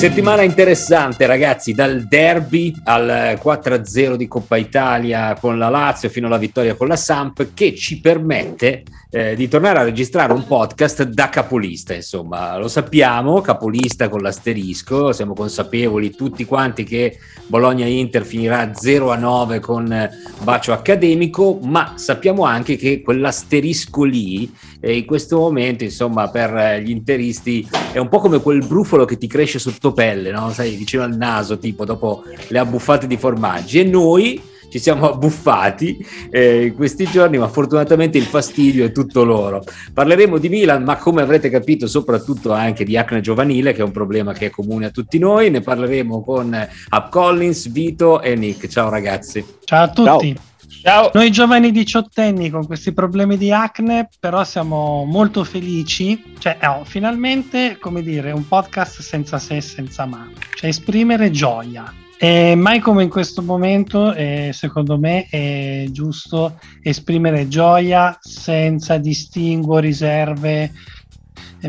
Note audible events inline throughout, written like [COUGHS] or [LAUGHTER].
Settimana interessante ragazzi, dal derby al 4-0 di Coppa Italia con la Lazio fino alla vittoria con la Samp che ci permette eh, di tornare a registrare un podcast da capolista, insomma, lo sappiamo, capolista con l'asterisco, siamo consapevoli tutti quanti che Bologna-Inter finirà 0-9 con bacio accademico, ma sappiamo anche che quell'asterisco lì eh, in questo momento, insomma, per gli interisti è un po' come quel brufolo che ti cresce sotto pelle, no? Sai, vicino al naso, tipo dopo le abbuffate di formaggi e noi ci siamo abbuffati eh, in questi giorni, ma fortunatamente il fastidio è tutto loro. Parleremo di Milan, ma come avrete capito, soprattutto anche di acne giovanile, che è un problema che è comune a tutti noi. Ne parleremo con Up Collins, Vito e Nick. Ciao ragazzi. Ciao a tutti. Ciao. Ciao. Noi giovani diciottenni con questi problemi di acne, però siamo molto felici. Cioè, oh, finalmente, come dire, un podcast senza se e senza ma. Cioè, esprimere gioia. E mai come in questo momento, eh, secondo me, è giusto esprimere gioia senza distinguo, riserve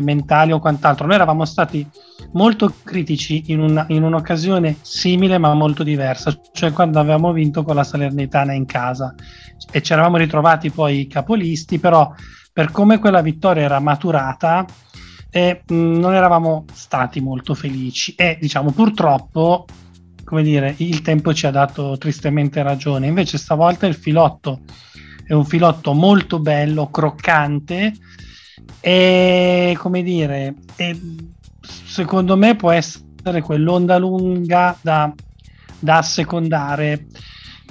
mentali o quant'altro. Noi eravamo stati molto critici in, una, in, un'occasione simile ma molto diversa, cioè quando avevamo vinto con la Salernitana in casa e ci eravamo ritrovati poi capolisti, però per come quella vittoria era maturata eh, non eravamo stati molto felici e diciamo purtroppo come dire, il tempo ci ha dato tristemente ragione. Invece stavolta il filotto è un filotto molto bello, croccante e come dire, e secondo me può essere quell'onda lunga da, da assecondare.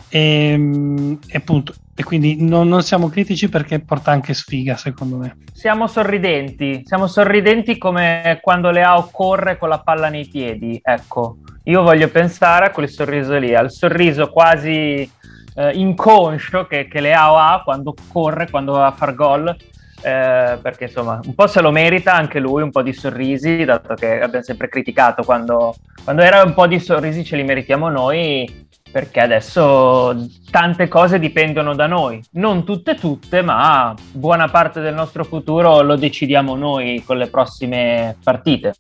E, e appunto e quindi non, non, siamo critici perché porta anche sfiga secondo me. Siamo sorridenti, siamo sorridenti come quando Leao corre con la palla nei piedi, ecco, io voglio pensare a quel sorriso lì, al sorriso quasi eh, inconscio che, che Leao ha quando corre, quando va a far gol, eh, perché insomma un po' se lo merita anche lui, un po' di sorrisi, dato che abbiamo sempre criticato quando, quando era un po' di sorrisi ce li meritiamo noi, perché adesso tante cose dipendono da noi, non tutte tutte, ma buona parte del nostro futuro lo decidiamo noi con le prossime partite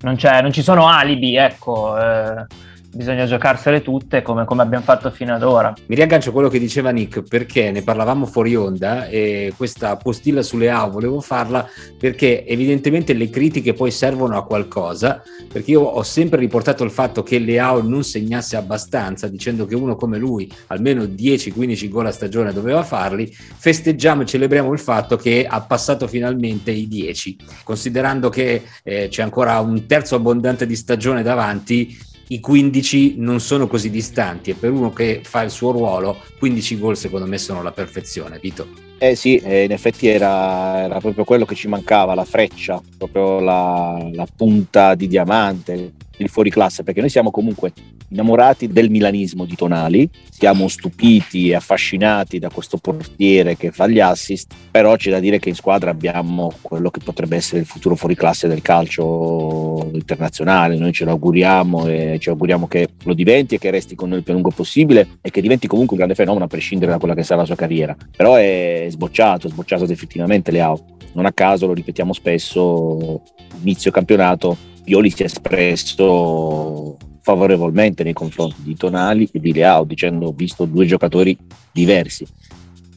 non, non ci sono alibi, ecco. Eh, bisogna giocarsele tutte come, come, abbiamo fatto fino ad ora. Mi riaggancio a quello che diceva Nick perché ne parlavamo fuori onda e questa postilla sulle AU volevo farla perché evidentemente le critiche poi servono a qualcosa perché io ho sempre riportato il fatto che le AU non segnasse abbastanza dicendo che uno come lui almeno 10-15 gol a stagione doveva farli festeggiamo e celebriamo il fatto che ha passato finalmente i 10 considerando che eh, c'è ancora un terzo abbondante di stagione davanti i 15 non sono così distanti e per uno che fa il suo ruolo 15 gol secondo me sono la perfezione Vito. Eh sì, eh, in effetti era, era, proprio quello che ci mancava, la freccia, proprio la, la punta di diamante, il fuoriclasse, perché noi siamo comunque innamorati del milanismo di Tonali, siamo stupiti e affascinati da questo portiere che fa gli assist, però c'è da dire che in squadra abbiamo quello che potrebbe essere il futuro fuoriclasse del calcio internazionale, noi ce lo auguriamo e ci auguriamo che lo diventi e che resti con noi il più lungo possibile e che diventi comunque un grande fenomeno a prescindere da quella che sarà la sua carriera, però è sbocciato, è sbocciato definitivamente Leao, non a caso lo ripetiamo spesso, inizio campionato Pioli si è espresso favorevolmente nei confronti di Tonali e di Leao, dicendo ho visto due giocatori diversi.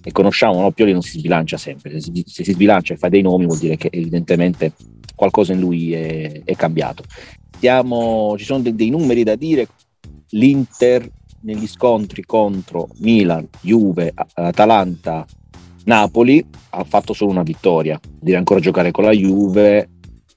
E conosciamo, no? Pioli non si sbilancia sempre, se si, sbilancia e fa dei nomi vuol dire che evidentemente qualcosa in lui è, è cambiato. Stiamo, ci sono de- dei numeri da dire, l'Inter negli scontri contro Milan, Juve, Atalanta, Napoli ha fatto solo una vittoria, deve ancora giocare con la Juve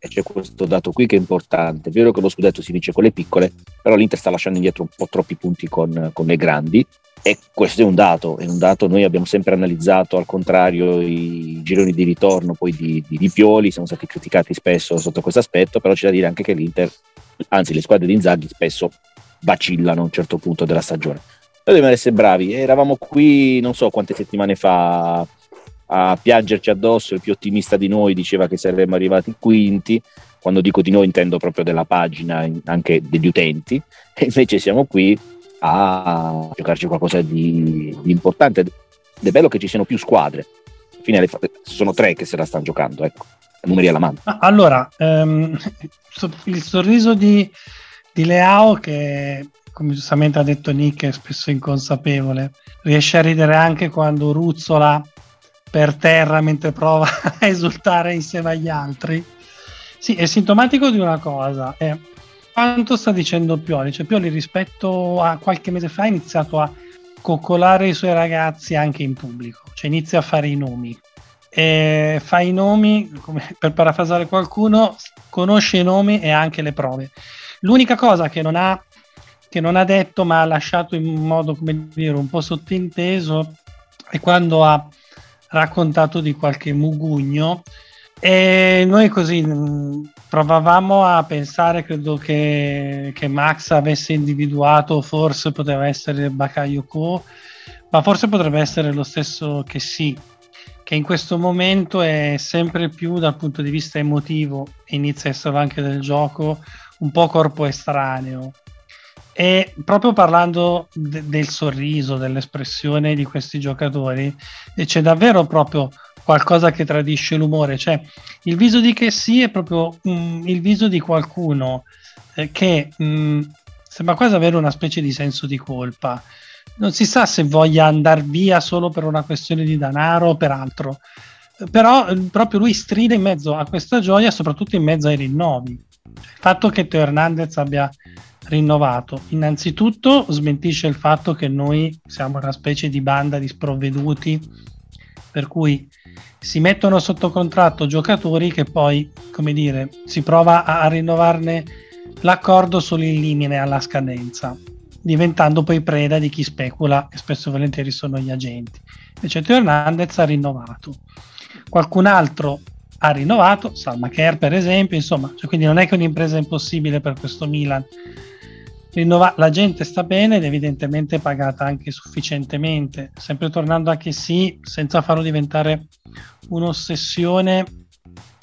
e c'è questo dato qui che è importante. È vero che lo scudetto si vince con le piccole, però l'Inter sta lasciando indietro un po' troppi punti con, con le grandi e questo è un dato, è un dato, noi abbiamo sempre analizzato al contrario i gironi di ritorno poi di, di, di Pioli, siamo stati criticati spesso sotto questo aspetto, però c'è da dire anche che l'Inter, anzi le squadre di Inzaghi spesso vacillano a un certo punto della stagione. Noi dobbiamo essere bravi, eravamo qui non so quante settimane fa a piangerci addosso, il più ottimista di noi diceva che saremmo arrivati quinti, quando dico di noi intendo proprio della pagina, anche degli utenti, e invece siamo qui a giocarci qualcosa di, di importante. Ed è bello che ci siano più squadre, alla fine sono tre che se la stanno giocando, ecco, numeri alla mano. Allora, um, il sorriso di, di Leao che come giustamente ha detto Nick, è spesso inconsapevole. Riesce a ridere anche quando ruzzola per terra mentre prova [LAUGHS] a esultare insieme agli altri. Sì, è sintomatico di una cosa. È quanto sta dicendo Pioli? Cioè, Pioli rispetto a qualche mese fa ha iniziato a coccolare i suoi ragazzi anche in pubblico, cioè inizia a fare i nomi. E fa i nomi, come [LAUGHS] per parafrasare qualcuno, conosce i nomi e anche le prove. L'unica cosa che non ha, che non ha detto, ma ha lasciato in modo, come dire, un po' sottinteso, è quando ha raccontato di qualche mugugno e noi così mm, provavamo a pensare, credo che, che Max avesse individuato, forse poteva essere Bakayoko, ma forse potrebbe essere lo stesso che sì, che in questo momento è sempre più dal punto di vista emotivo, inizia a essere anche del gioco, un po' corpo estraneo. E proprio parlando de- del sorriso, dell'espressione di questi giocatori, c'è davvero proprio qualcosa che tradisce l'umore. Cioè, il viso di che sì è proprio um, il viso di qualcuno eh, che um, sembra quasi avere una specie di senso di colpa. Non si sa se voglia andare via solo per una questione di denaro o per altro. Però eh, proprio lui stride in mezzo a questa gioia, soprattutto in mezzo ai rinnovi. Il fatto che Teo Hernandez abbia rinnovato. Innanzitutto smentisce il fatto che noi siamo una specie di banda di sprovveduti, per cui si mettono sotto contratto giocatori che poi, come dire, si prova a, rinnovarne l'accordo solo in limine alla scadenza, diventando poi preda di chi specula, e spesso e volentieri sono gli agenti. Invece Teo Hernandez ha rinnovato. Qualcun altro ha rinnovato, Salma Kerr per esempio, insomma, cioè quindi non è che un'impresa impossibile per questo Milan rinnova- la gente sta bene ed evidentemente è pagata anche sufficientemente. Sempre tornando a che sì, senza farlo diventare un'ossessione,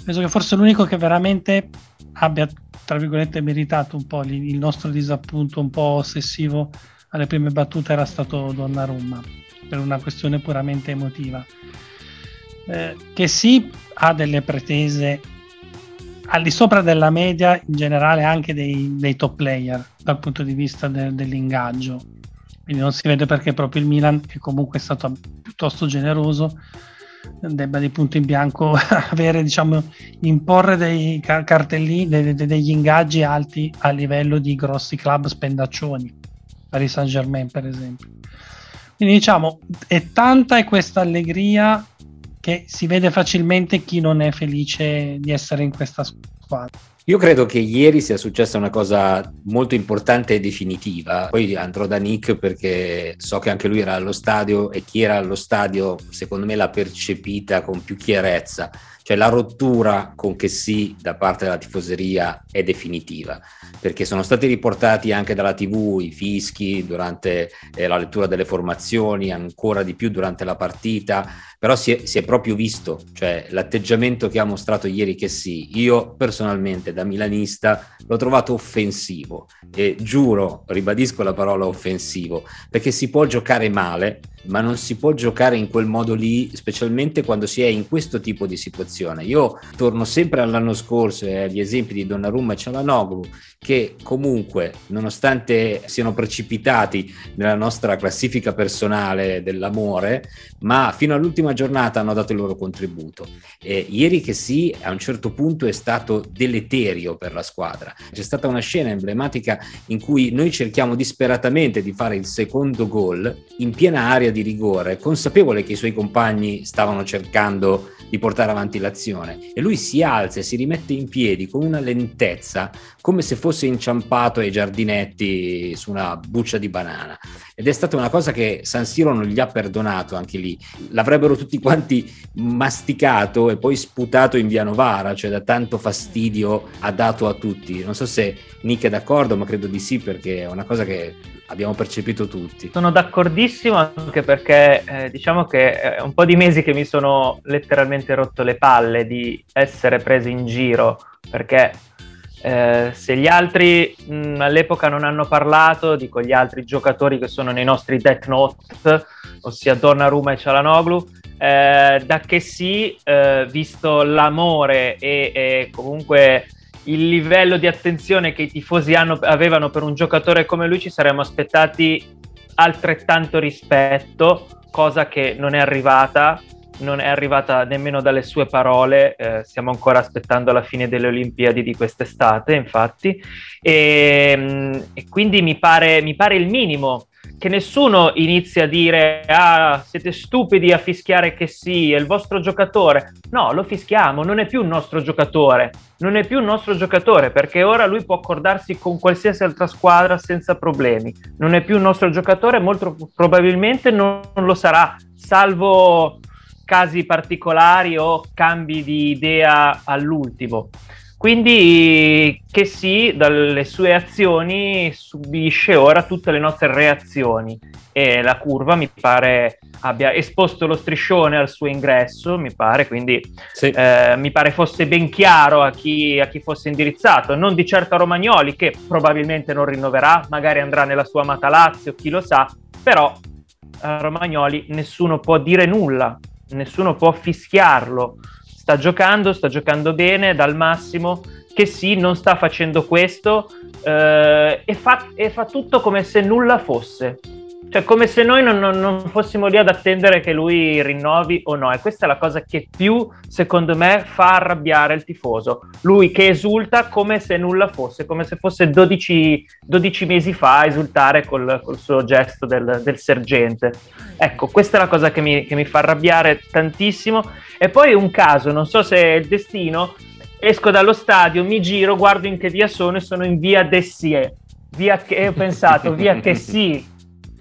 penso che forse l'unico che veramente abbia, tra virgolette, meritato un po' il nostro disappunto un po' ossessivo alle prime battute era stato Donnarumma, per una questione puramente emotiva. Eh, che sì ha delle pretese al di sopra della media in generale anche dei, dei top player dal punto di vista de, dell'ingaggio. Quindi non si vede perché proprio il Milan, che comunque è stato piuttosto generoso, debba di punto in bianco [LAUGHS] avere, diciamo, imporre dei cartellini, de, de, degli ingaggi alti a livello di grossi club spendaccioni, Paris Saint Germain per esempio. Quindi diciamo, è tanta è questa allegria che si vede facilmente chi non è felice di essere in questa squadra. Io credo che ieri sia successa una cosa molto importante e definitiva. Poi andrò da Nick perché so che anche lui era allo stadio e chi era allo stadio, secondo me, l'ha percepita con più chiarezza. Cioè la rottura con che sì da parte della tifoseria è definitiva, perché sono stati riportati anche dalla TV i fischi durante eh, la lettura delle formazioni, ancora di più durante la partita, però si è, si è, proprio visto, cioè l'atteggiamento che ha mostrato ieri che sì, io personalmente da milanista l'ho trovato offensivo e giuro, ribadisco la parola offensivo, perché si può giocare male ma non si può giocare in quel modo lì, specialmente quando si è in questo tipo di situazione. Io torno sempre all'anno scorso e agli esempi di Donnarumma e Cialanoglu, che comunque, nonostante siano precipitati nella nostra classifica personale dell'amore, ma fino all'ultima giornata hanno dato il loro contributo. E ieri che sì, a un certo punto è stato deleterio per la squadra. C'è stata una scena emblematica in cui noi cerchiamo disperatamente di fare il secondo gol in piena area di rigore, consapevole che i suoi compagni stavano cercando di portare avanti l'azione e lui si alza e si rimette in piedi con una lentezza come se fosse inciampato ai giardinetti su una buccia di banana. Ed è stata una cosa che San Siro non gli ha perdonato anche lì. L'avrebbero tutti quanti masticato e poi sputato in via Novara cioè da tanto fastidio ha dato a tutti. Non so se Nick è d'accordo ma credo di sì perché è una cosa che abbiamo percepito tutti. Sono d'accordissimo anche perché eh, diciamo che è un po' di mesi che mi sono letteralmente rotto le palle di essere preso in giro perché eh, se gli altri mh, all'epoca non hanno parlato, dico gli altri giocatori che sono nei nostri Death Note, ossia Donnarumma e Cialanoglu, eh, da che sì, eh, visto l'amore e, e comunque il livello di attenzione che i tifosi hanno, avevano per un giocatore come lui ci saremmo aspettati altrettanto rispetto, cosa che non è arrivata, non è arrivata nemmeno dalle sue parole, eh, stiamo ancora aspettando la fine delle Olimpiadi di quest'estate, infatti, e, mm, e quindi mi pare, mi pare il minimo che nessuno inizi a dire ah siete stupidi a fischiare che sì, è il vostro giocatore. No, lo fischiamo, non è più un nostro giocatore, non è più un nostro giocatore perché ora lui può accordarsi con qualsiasi altra squadra senza problemi. Non è più un nostro giocatore, molto probabilmente non, non lo sarà, salvo casi particolari o cambi di idea all'ultimo. Quindi che sì, dalle sue azioni subisce ora tutte le nostre reazioni e la curva mi pare abbia esposto lo striscione al suo ingresso, mi pare, quindi sì. eh, mi pare fosse ben chiaro a chi, a chi, fosse indirizzato, non di certo a Romagnoli che probabilmente non rinnoverà, magari andrà nella sua amata Lazio, chi lo sa, però a Romagnoli nessuno può dire nulla, nessuno può fischiarlo sta giocando, sta giocando bene, dal massimo, che sì, non sta facendo questo eh, e, fa, e, fa, tutto come se nulla fosse. Cioè, come se noi non, non, non, fossimo lì ad attendere che lui rinnovi o no. E questa è la cosa che più, secondo me, fa arrabbiare il tifoso. Lui che esulta come se nulla fosse, come se fosse 12, 12 mesi fa a esultare col, col suo gesto del, del, sergente. Ecco, questa è la cosa che mi, che mi fa arrabbiare tantissimo. E poi un caso, non so se è il destino, esco dallo stadio, mi giro, guardo in che via sono e sono in via Dessie. Via che ho pensato, via [LAUGHS] che sì,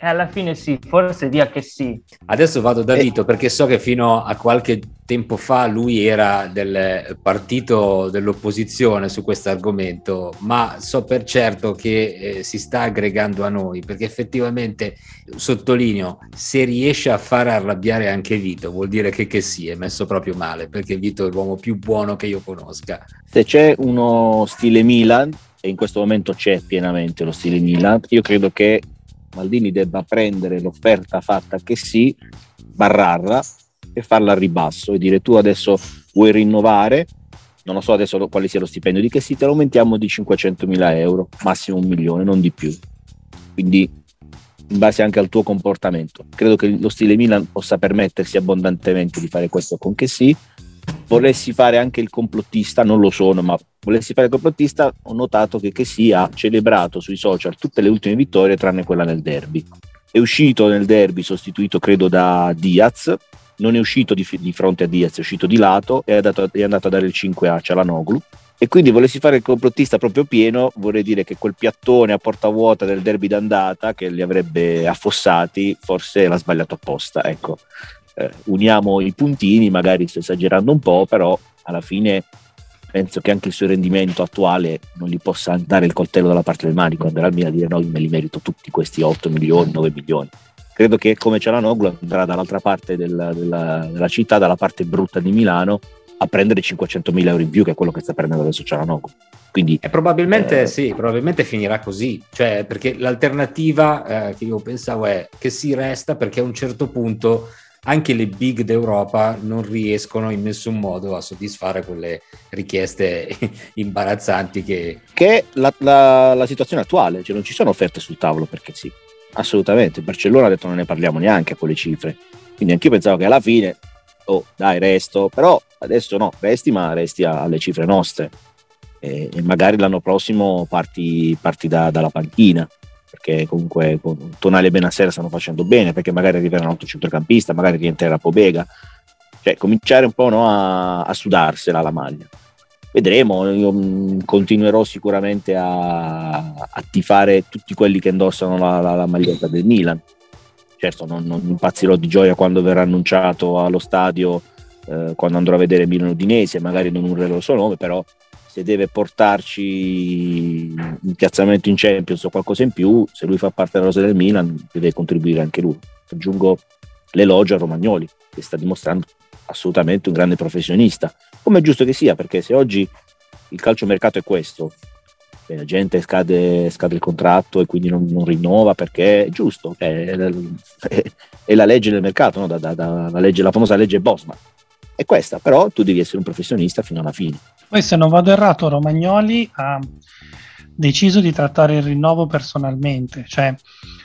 e alla fine sì, forse dia che sì. Adesso vado da Vito perché so che fino a qualche tempo fa lui era del partito dell'opposizione su questo argomento, ma so per certo che eh, si sta aggregando a noi perché effettivamente, sottolineo, se riesce a far arrabbiare anche Vito vuol dire che, che sì, è messo proprio male perché Vito è l'uomo più buono che io conosca. Se c'è uno stile Milan, e in questo momento c'è pienamente lo stile Milan, io credo che Maldini debba prendere l'offerta fatta che sì, barrarla e farla a ribasso e dire tu adesso vuoi rinnovare, non lo so adesso quale sia lo stipendio di che sì, te lo aumentiamo di 500 mila euro, massimo un milione, non di più. Quindi in base anche al tuo comportamento. Credo che lo stile Milan possa permettersi abbondantemente di fare questo con che sì. Volessi fare anche il complottista, non lo sono, ma volessi fare il complottista, ho notato che Kessi ha celebrato sui social tutte le ultime vittorie tranne quella nel derby. È uscito nel derby sostituito credo da Diaz, non è uscito di, di fronte a Diaz, è uscito di lato e è, dato, è andato a dare il 5 a Cialanoglu. E quindi volessi fare il complottista proprio pieno, vorrei dire che quel piattone a porta vuota del derby d'andata che li avrebbe affossati, forse l'ha sbagliato apposta. Ecco, eh, uniamo i puntini, magari sto esagerando un po', però alla fine penso che anche il suo rendimento attuale non gli possa dare il coltello dalla parte del manico, andrà al Milan a dire no, io me li merito tutti questi 8 milioni, 9 milioni. Credo che come Cialanoglu andrà dall'altra parte della, della, della città, dalla parte brutta di Milano, a prendere 500.000 euro in più che è quello che sta prendendo adesso Cialanoglu. Quindi, e probabilmente eh, sì, probabilmente finirà così, cioè perché l'alternativa eh, che io pensavo è che si resta perché a un certo punto anche le big d'Europa non riescono in nessun modo a soddisfare quelle richieste [LAUGHS] imbarazzanti che... Che la, la, la situazione attuale, cioè non ci sono offerte sul tavolo perché sì, assolutamente. Barcellona ha detto non ne parliamo neanche a quelle cifre, quindi anch'io pensavo che alla fine, oh dai resto, però adesso no, resti ma resti alle cifre nostre. E, e magari l'anno prossimo parti, parti da, dalla panchina perché comunque con Tonali e Benasser stanno facendo bene, perché magari arriverà un altro centrocampista, magari rientrerà Pobega, cioè cominciare un po' no, a, a, sudarsela la maglia. Vedremo, io mm, continuerò sicuramente a, a tifare tutti quelli che indossano la, la, la maglietta del Milan. Certo, non, non, impazzirò di gioia quando verrà annunciato allo stadio, eh, quando andrò a vedere Milan Udinese, magari non urlerò il suo nome, però se deve portarci un piazzamento in Champions o qualcosa in più, se lui fa parte della rosa del Milan, deve contribuire anche lui. Aggiungo l'elogio a Romagnoli, che sta dimostrando assolutamente un grande professionista, come è giusto che sia, perché se oggi il calciomercato è questo, la gente scade, scade, il contratto e quindi non, non rinnova perché è giusto, è, è, è, la legge del mercato, no? da, da, da, la, legge, la famosa legge Bosman. È questa, però tu devi essere un professionista fino alla fine. Poi, se non vado errato, Romagnoli ha deciso di trattare il rinnovo personalmente, cioè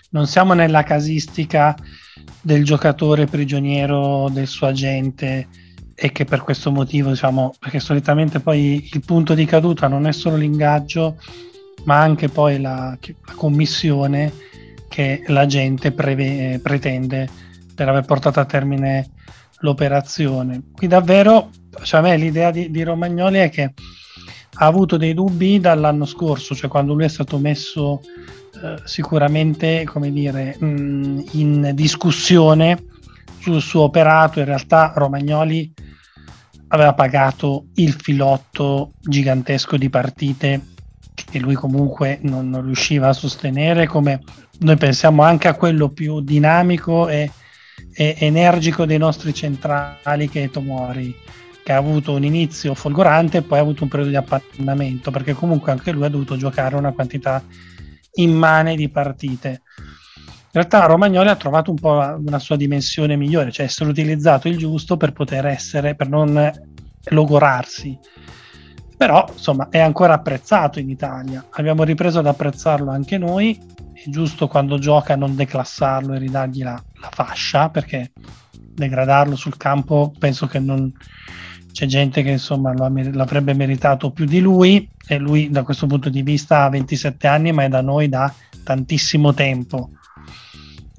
non siamo nella casistica del giocatore prigioniero del suo agente e che per questo motivo, diciamo, perché solitamente poi il punto di caduta non è solo l'ingaggio, ma anche poi la, la commissione che l'agente preve, pretende per aver portato a termine l'operazione. Qui davvero, cioè a me l'idea di, di Romagnoli è che ha avuto dei dubbi dall'anno scorso, cioè quando lui è stato messo eh, sicuramente, come dire, mh, mm, in discussione sul suo operato. In realtà Romagnoli aveva pagato il filotto gigantesco di partite che lui comunque non, non riusciva a sostenere, come noi pensiamo anche a quello più dinamico e energico dei nostri centrali che è Tomori che ha avuto un inizio folgorante e poi ha avuto un periodo di appannamento perché comunque anche lui ha dovuto giocare una quantità immane di partite. In realtà Romagnoli ha trovato un po' una sua dimensione migliore cioè essere utilizzato il giusto per poter essere per non logorarsi. Però insomma è ancora apprezzato in Italia. Abbiamo ripreso ad apprezzarlo anche noi. È giusto quando gioca non declassarlo e ridargli la, la fascia perché degradarlo sul campo penso che non c'è gente che insomma l'avrebbe meritato più di lui. E lui da questo punto di vista ha 27 anni ma è da noi da tantissimo tempo.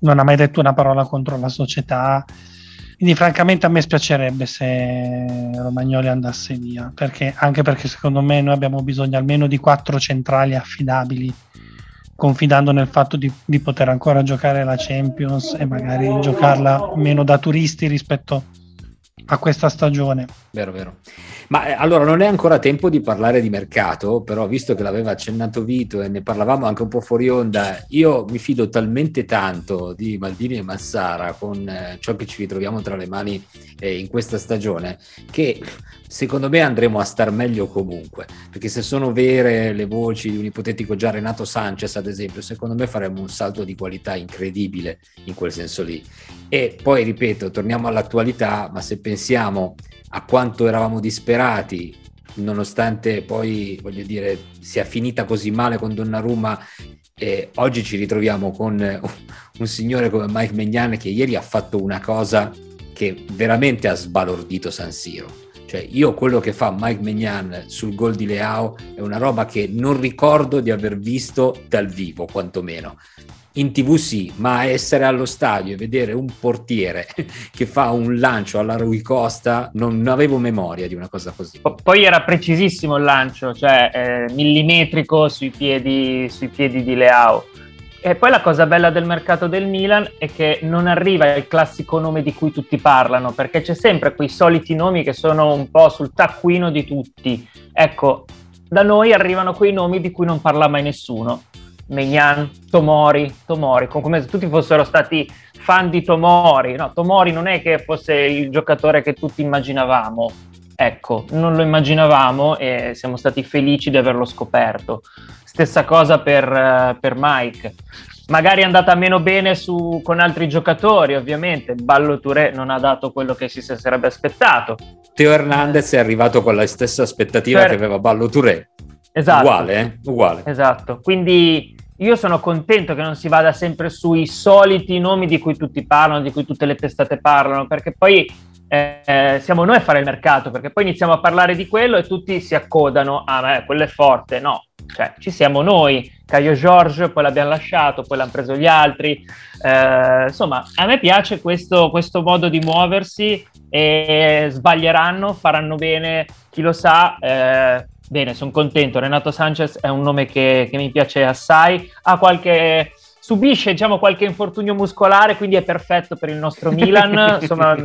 Non ha mai detto una parola contro la società. Quindi francamente a me spiacerebbe se Romagnoli andasse via perché, anche perché secondo me noi abbiamo bisogno almeno di quattro centrali affidabili confidando nel fatto di, di, poter ancora giocare la Champions e magari giocarla meno da turisti rispetto a questa stagione. Vero, vero. Ma eh, allora non è ancora tempo di parlare di mercato, però visto che l'aveva accennato Vito e ne parlavamo anche un po' fuori onda, io mi fido talmente tanto di Maldini e Massara con eh, ciò che ci ritroviamo tra le mani eh, in questa stagione che secondo me andremo a star meglio comunque, perché se sono vere le voci di un ipotetico già Renato Sanchez ad esempio, secondo me faremo un salto di qualità incredibile in quel senso lì. E poi ripeto, torniamo all'attualità, ma se pensiamo a quanto eravamo disperati, nonostante poi, voglio dire, sia finita così male con Donnarumma, eh, oggi ci ritroviamo con un signore come Mike Megnan che ieri ha fatto una cosa che veramente ha sbalordito San Siro. Cioè, io quello che fa Mike Megnan sul gol di Leao è una roba che non ricordo di aver visto dal vivo, quantomeno in tv sì, ma essere allo stadio e vedere un portiere [LAUGHS] che fa un lancio alla Rui Costa, non avevo memoria di una cosa così. Poi era precisissimo il lancio, cioè eh, millimetrico sui piedi, sui piedi di Leao. E poi la cosa bella del mercato del Milan è che non arriva il classico nome di cui tutti parlano, perché c'è sempre quei soliti nomi che sono un po' sul taccuino di tutti. Ecco, da noi arrivano quei nomi di cui non parla mai nessuno Megnan, Tomori, Tomori, come se tutti fossero stati fan di Tomori. No, Tomori non è che fosse il giocatore che tutti immaginavamo. Ecco, non lo immaginavamo e siamo stati felici di averlo scoperto. Stessa cosa per, uh, per Mike. Magari è andata meno bene su, con altri giocatori, ovviamente. Ballo Touré non ha dato quello che si sarebbe aspettato. Teo Hernandez è arrivato con la stessa aspettativa per... che aveva Ballo Touré. Esatto. Uguale, eh? Uguale. Esatto. Quindi io sono contento che non si vada sempre sui soliti nomi di cui tutti parlano, di cui tutte le testate parlano, perché poi eh, siamo noi a fare il mercato, perché poi iniziamo a parlare di quello e tutti si accodano, ah, beh, quello è forte, no, cioè ci siamo noi, Caio Giorgio, poi l'abbiamo lasciato, poi l'hanno preso gli altri, eh, insomma a me piace questo, questo, modo di muoversi e sbaglieranno, faranno bene, chi lo sa, eh, bene, sono contento, Renato Sanchez è un nome che, che mi piace assai, ha qualche subisce diciamo, qualche infortunio muscolare, quindi è perfetto per il nostro Milan. [LAUGHS] Insomma,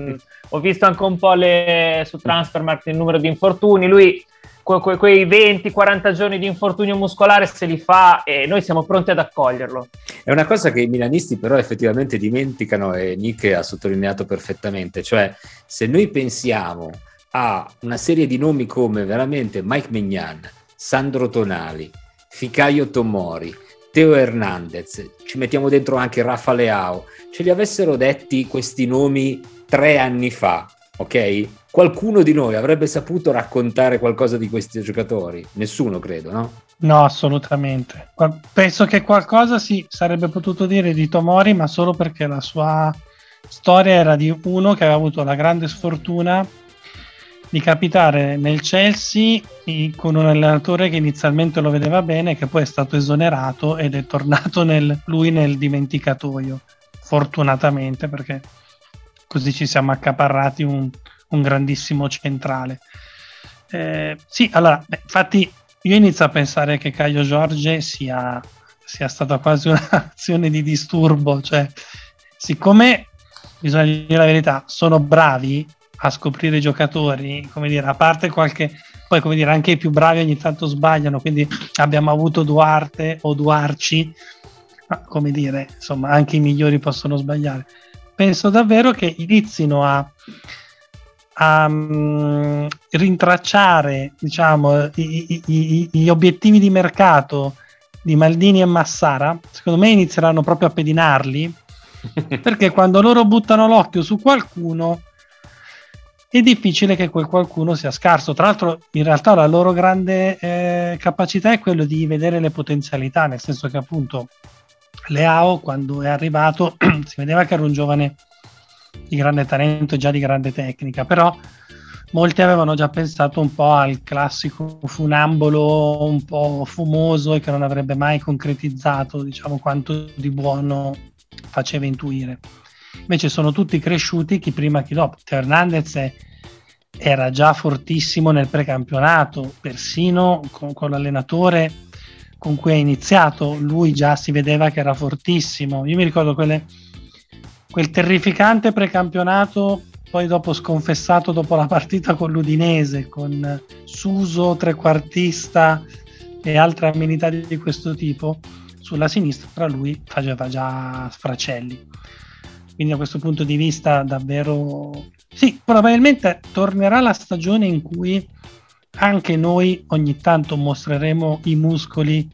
ho visto anche un po' le, su Transfermarkt il numero di infortuni. Lui que, que, quei 20-40 giorni di infortunio muscolare se li fa e noi siamo pronti ad accoglierlo. È una cosa che i milanisti però effettivamente dimenticano e Nick ha sottolineato perfettamente, cioè se noi pensiamo a una serie di nomi come veramente Mike Mignan, Sandro Tonali, Ficaio Tomori, Teo Hernandez, ci mettiamo dentro anche Rafa Leao, ce li avessero detti questi nomi tre anni fa, ok? Qualcuno di noi avrebbe saputo raccontare qualcosa di questi giocatori? Nessuno, credo, no? No, assolutamente. Penso che qualcosa si sarebbe potuto dire di Tomori, ma solo perché la sua storia era di uno che aveva avuto la grande sfortuna di capitare nel Chelsea con un allenatore che inizialmente lo vedeva bene, che poi è stato esonerato ed è tornato nel, lui nel dimenticatoio, fortunatamente perché così ci siamo accaparrati un, un grandissimo centrale. Eh, sì, allora, beh, infatti io inizio a pensare che Caio Giorge sia, sia stata quasi [LAUGHS] un'azione di disturbo, cioè siccome bisogna dire la verità, sono bravi a scoprire i giocatori, come dire, a parte qualche poi come dire anche i più bravi ogni tanto sbagliano, quindi abbiamo avuto Duarte o Duarci, ma come dire, insomma, anche i migliori possono sbagliare. Penso davvero che inizino a, a um, rintracciare, diciamo, i, i, gli obiettivi di mercato di Maldini e Massara, secondo me inizieranno proprio a pedinarli, [LAUGHS] perché quando loro buttano l'occhio su qualcuno è difficile che quel qualcuno sia scarso. Tra l'altro, in realtà la loro grande eh, capacità è quello di vedere le potenzialità, nel senso che appunto Leao, quando è arrivato, [CLEARS THROAT] si vedeva che era un giovane di grande talento e già di grande tecnica, però molti avevano già pensato un po' al classico funambolo un po' fumoso e che non avrebbe mai concretizzato, diciamo, quanto di buono faceva intuire invece sono tutti cresciuti chi prima chi dopo. Teo Hernandez era già fortissimo nel precampionato, persino con, con l'allenatore con cui ha iniziato, lui già si vedeva che era fortissimo. Io mi ricordo quelle, quel terrificante precampionato, poi dopo sconfessato dopo la partita con l'Udinese, con Suso, trequartista e altre amenità di questo tipo. Sulla sinistra lui faceva già sfracelli. Quindi da questo punto di vista davvero sì, probabilmente tornerà la stagione in cui anche noi ogni tanto mostreremo i muscoli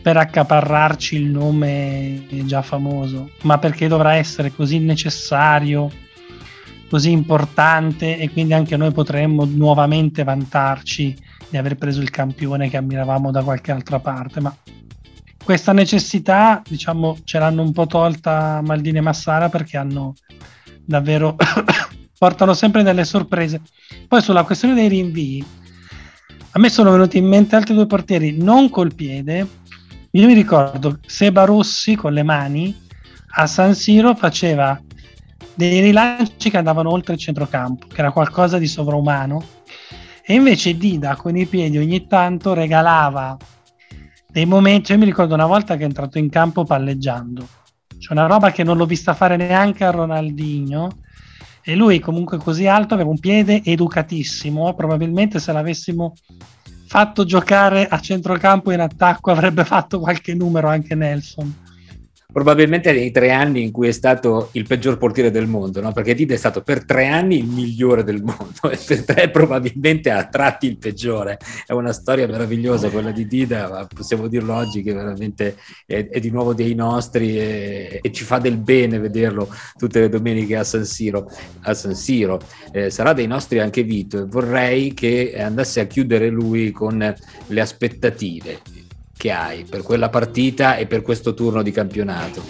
per accaparrarci il nome già famoso, ma perché dovrà essere così necessario, così importante e quindi anche noi potremmo nuovamente vantarci di aver preso il campione che ammiravamo da qualche altra parte, ma questa necessità, diciamo, ce l'hanno un po' tolta Maldini e Massara perché hanno davvero [COUGHS] portano sempre delle sorprese. Poi sulla questione dei rinvii, a me sono venuti in mente altri due portieri non col piede. Io mi ricordo Seba Rossi con le mani a San Siro faceva dei rilanci che andavano oltre il centrocampo, che era qualcosa di sovraumano. E invece Dida con i piedi ogni tanto regalava dei momenti, io mi ricordo una volta che è entrato in campo palleggiando, c'è una roba che non l'ho vista fare neanche a Ronaldinho e lui comunque così alto aveva un piede educatissimo, probabilmente se l'avessimo fatto giocare a centrocampo in attacco avrebbe fatto qualche numero anche Nelson. Probabilmente nei tre anni in cui è stato il peggior portiere del mondo, no? perché Dida è stato per tre anni il migliore del mondo [LAUGHS] e per tre probabilmente a tratti il peggiore. È una storia meravigliosa quella di Dida, ma possiamo dirlo oggi che veramente è, è di nuovo dei nostri e, e, ci fa del bene vederlo tutte le domeniche a San Siro. A San Siro. Eh, sarà dei nostri anche Vito e vorrei che andasse a chiudere lui con le aspettative che hai per quella partita e per questo turno di campionato?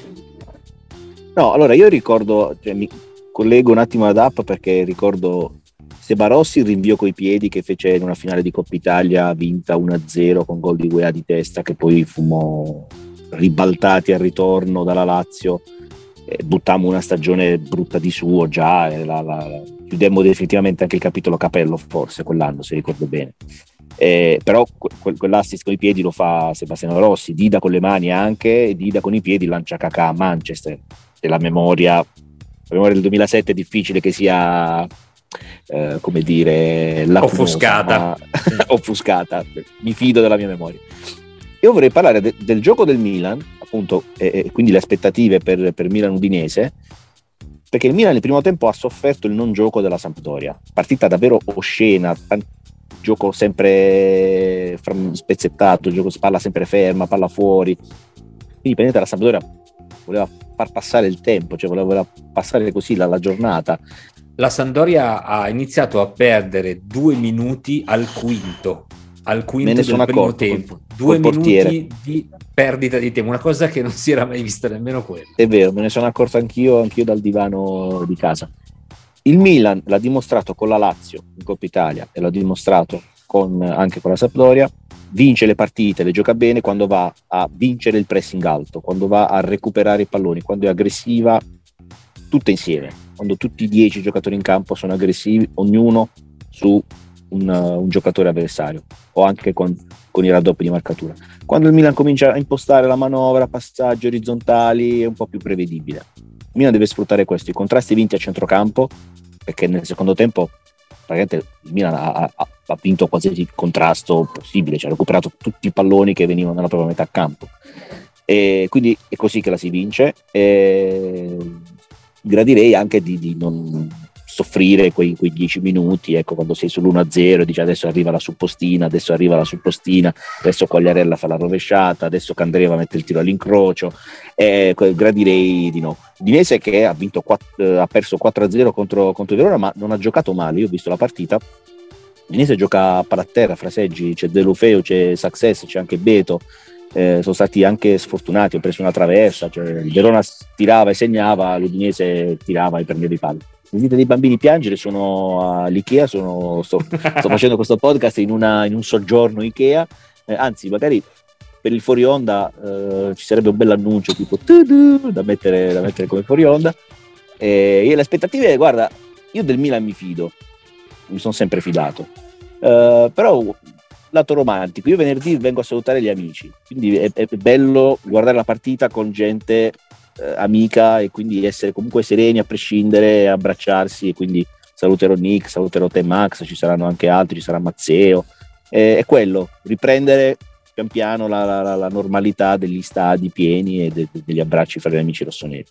No, allora io ricordo, cioè, mi collego un attimo ad app perché ricordo Sebarossi il rinvio coi piedi che fece in una finale di Coppa Italia vinta 1-0 con gol di Guea di testa che poi fummo ribaltati al ritorno dalla Lazio e buttammo una stagione brutta di suo già la, la, la, chiudemmo definitivamente anche il capitolo capello forse quell'anno se ricordo bene eh, però que- quell'assist con i piedi lo fa Sebastiano Rossi, Dida con le mani anche, e Dida con i piedi lancia Kakà a Manchester. E la memoria, la memoria del 2007 è difficile che sia, eh, come dire, offuscata. [LAUGHS] offuscata. Mi fido della mia memoria. Io vorrei parlare de- del gioco del Milan, appunto, e, e quindi le aspettative per, per Milan Udinese, perché il Milan nel primo tempo ha sofferto il non gioco della Sampdoria, partita davvero oscena, tanti gioco sempre spezzettato, gioco palla sempre ferma, palla fuori. Quindi prendete la Sampdoria voleva far passare il tempo, cioè voleva passare così la, la giornata. La Sampdoria ha iniziato a perdere due minuti al quinto, al quinto Me ne sono accorto, tempo. Due minuti portiere. di perdita di tempo, una cosa che non si era mai vista nemmeno quella. È vero, me ne sono accorto anch'io, anch'io dal divano di casa. Il Milan l'ha dimostrato con la Lazio in Coppa Italia e l'ha dimostrato con, anche con la Sampdoria, vince le partite, le gioca bene quando va a vincere il pressing alto, quando va a recuperare i palloni, quando è aggressiva, tutte insieme, quando tutti i dieci giocatori in campo sono aggressivi, ognuno su un, un giocatore avversario o anche con, con, i raddoppi di marcatura. Quando il Milan comincia a impostare la manovra, passaggi orizzontali, è un po' più prevedibile. Il Milan deve sfruttare questo, i contrasti vinti a centrocampo perché nel secondo tempo praticamente il Milan ha, ha, ha, vinto qualsiasi contrasto possibile, cioè ha recuperato tutti i palloni che venivano nella propria metà campo. E quindi è così che la si vince. E gradirei anche di, di non soffrire quei, quei dieci minuti, ecco, quando sei sull'1-0 e dici adesso arriva la suppostina, adesso arriva la suppostina, adesso Quagliarella fa la rovesciata, adesso Candreva mette il tiro all'incrocio, eh, gradirei di no. Dinese che ha, vinto, eh, ha perso 4-0 contro, contro Verona, ma non ha giocato male, io ho visto la partita, Dinese gioca a paratterra, fraseggi, c'è Delufeo, c'è Success, c'è anche Beto, eh, sono stati anche sfortunati, ho preso una traversa, cioè il Verona tirava e segnava, l'Udinese tirava e prendeva i pali sentite dei bambini piangere, sono all'IKEA, sono, sto, sto, [LAUGHS] facendo questo podcast in, una, in un soggiorno IKEA, eh, anzi magari per il fuori onda eh, ci sarebbe un bell'annuncio tipo da mettere, da mettere come fuori onda. E, e le aspettative, guarda, io del Milan mi fido, mi sono sempre fidato, uh, però lato romantico, io venerdì vengo a salutare gli amici, quindi è, è bello guardare la partita con gente eh, amica e quindi essere comunque sereni a prescindere, abbracciarsi e quindi saluterò Nick, saluterò te Max, ci saranno anche altri, ci sarà Mazzeo, eh, è quello, riprendere pian piano la, la, la normalità degli stadi pieni e de, de, degli abbracci fra gli amici rossoneri.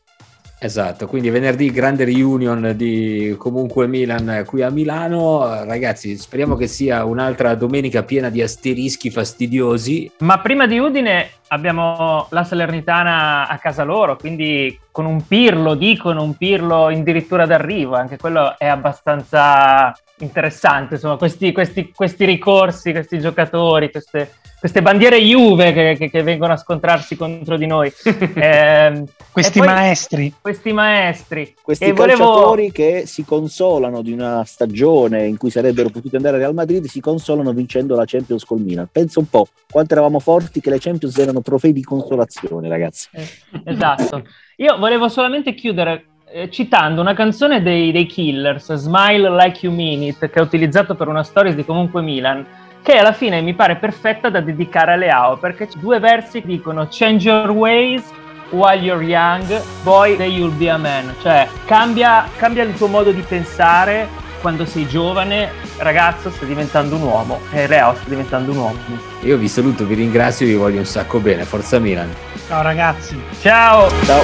Esatto, quindi venerdì grande reunion di comunque Milan qui a Milano. Ragazzi, speriamo che sia un'altra domenica piena di asterischi fastidiosi. Ma prima di Udine abbiamo la Salernitana a casa loro, quindi con un pirlo, dicono un pirlo addirittura d'arrivo, anche quello è abbastanza interessante, insomma, questi, questi, questi ricorsi, questi giocatori, queste queste bandiere Juve che, che, che, vengono a scontrarsi contro di noi. [LAUGHS] eh, questi poi, maestri. Questi maestri. Questi e calciatori volevo... che si consolano di una stagione in cui sarebbero potuti andare a Real Madrid, si consolano vincendo la Champions col Milan. Pensa un po' quanto eravamo forti che le Champions erano trofei di consolazione, ragazzi. Eh, esatto. Io volevo solamente chiudere eh, citando una canzone dei, dei Killers, Smile Like You Mean It, che ho utilizzato per una stories di comunque Milan che alla fine mi pare perfetta da dedicare a Leao, perché due versi dicono Change your ways while you're young, boy, then you'll be a man. Cioè, cambia, cambia il tuo modo di pensare quando sei giovane, ragazzo, stai diventando un uomo e Leo sta diventando un uomo. Io vi saluto, vi ringrazio, vi voglio un sacco bene. Forza Milan. Ciao ragazzi. Ciao. Ciao.